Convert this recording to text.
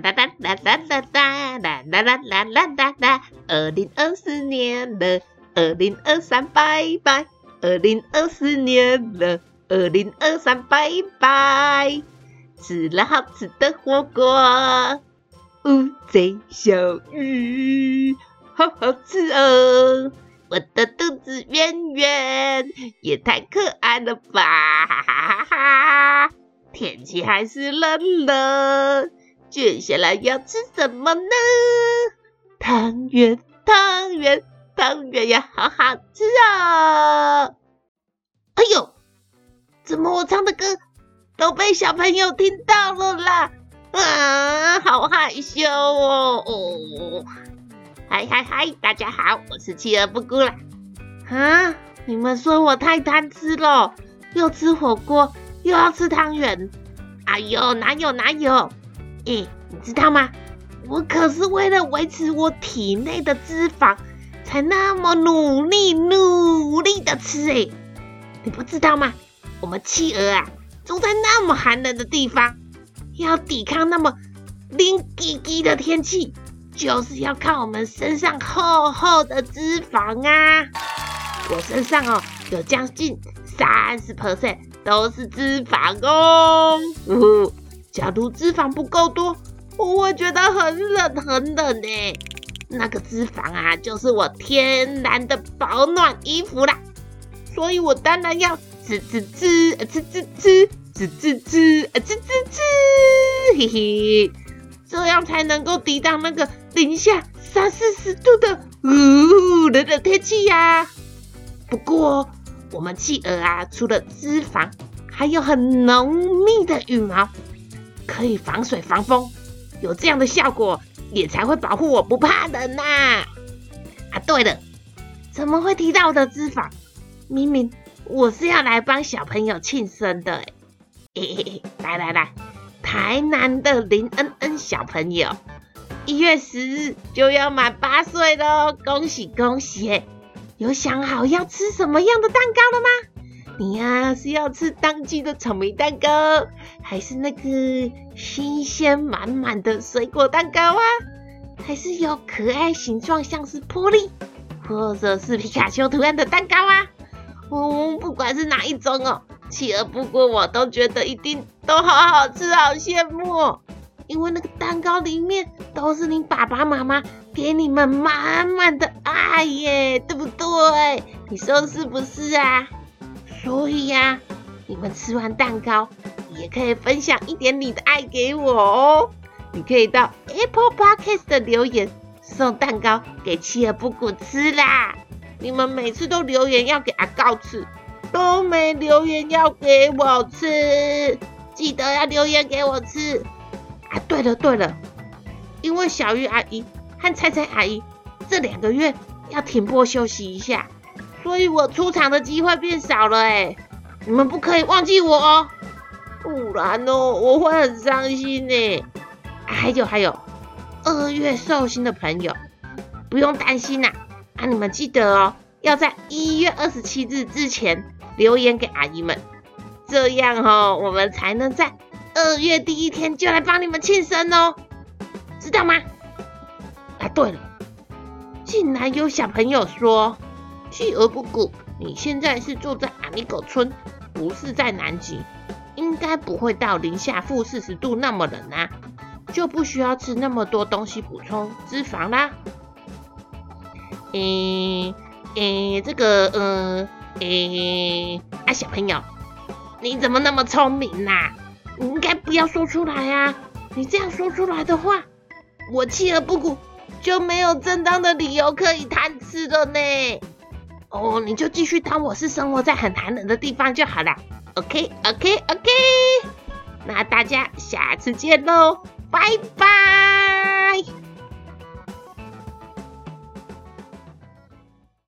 哒哒哒哒哒哒哒哒哒哒哒哒哒哒，二零二四年了，二零二三拜拜，二零二四年了，二零二三拜拜，吃了好吃的火锅，乌贼小鱼，好好吃哦。我的肚子圆圆，也太可爱了吧！哈哈哈哈，天气还是冷冷，接下来要吃什么呢？汤圆，汤圆，汤圆呀，好好吃啊！哎呦，怎么我唱的歌都被小朋友听到了啦？啊，好害羞哦！哦嗨嗨嗨！大家好，我是企鹅布谷啦。啊，你们说我太贪吃了，又吃火锅，又要吃汤圆。哎呦，哪有哪有？诶，你知道吗？我可是为了维持我体内的脂肪，才那么努力努力的吃诶。你不知道吗？我们企鹅啊，住在那么寒冷的地方，要抵抗那么冷叽叽的天气。就是要靠我们身上厚厚的脂肪啊！我身上哦有将近三十 percent 都是脂肪哦。呜呼，假如脂肪不够多，我会觉得很冷很冷呢。那个脂肪啊，就是我天然的保暖衣服啦。所以我当然要吃吃吃，吃吃吃，吃吃吃，吃吃吃，嘿嘿，这样才能够抵挡那个。零下三四十度的呜冷的天气呀！不过我们企鹅啊，除了脂肪，还有很浓密的羽毛，可以防水防风。有这样的效果，也才会保护我不怕冷呐。啊，对了，怎么会提到我的脂肪？明明我是要来帮小朋友庆生的。嘿嘿嘿，来来来，台南的林恩恩小朋友。一月十日就要满八岁喽，恭喜恭喜！有想好要吃什么样的蛋糕了吗？你呀是要吃当季的草莓蛋糕，还是那个新鲜满满的水果蛋糕啊？还是有可爱形状像是玻璃，或者是皮卡丘图案的蛋糕啊？嗯，不管是哪一种哦，企鹅不过我都觉得一定都好好吃，好羡慕。因为那个蛋糕里面都是你爸爸妈妈给你们满满的爱耶，对不对？你说是不是啊？所以呀、啊，你们吃完蛋糕也可以分享一点你的爱给我哦。你可以到 Apple Podcast 的留言送蛋糕给企鹅布谷吃啦。你们每次都留言要给阿告吃，都没留言要给我吃，记得要留言给我吃。啊，对了对了，因为小鱼阿姨和菜菜阿姨这两个月要停播休息一下，所以我出场的机会变少了哎，你们不可以忘记我哦，不然哦我会很伤心呢。还有还有，二月寿星的朋友不用担心呐，啊你们记得哦，要在一月二十七日之前留言给阿姨们，这样哦我们才能在。二月第一天就来帮你们庆生哦，知道吗？啊，对了，竟然有小朋友说，企鹅布谷，你现在是住在阿尼狗村，不是在南极，应该不会到零下负四十度那么冷啊，就不需要吃那么多东西补充脂肪啦。诶诶，这个，嗯，诶，啊，小朋友，你怎么那么聪明呐？你应该不要说出来啊！你这样说出来的话，我企鹅布谷就没有正当的理由可以贪吃了呢。哦，你就继续当我是生活在很寒冷的地方就好了。OK OK OK，那大家下次见喽，拜拜。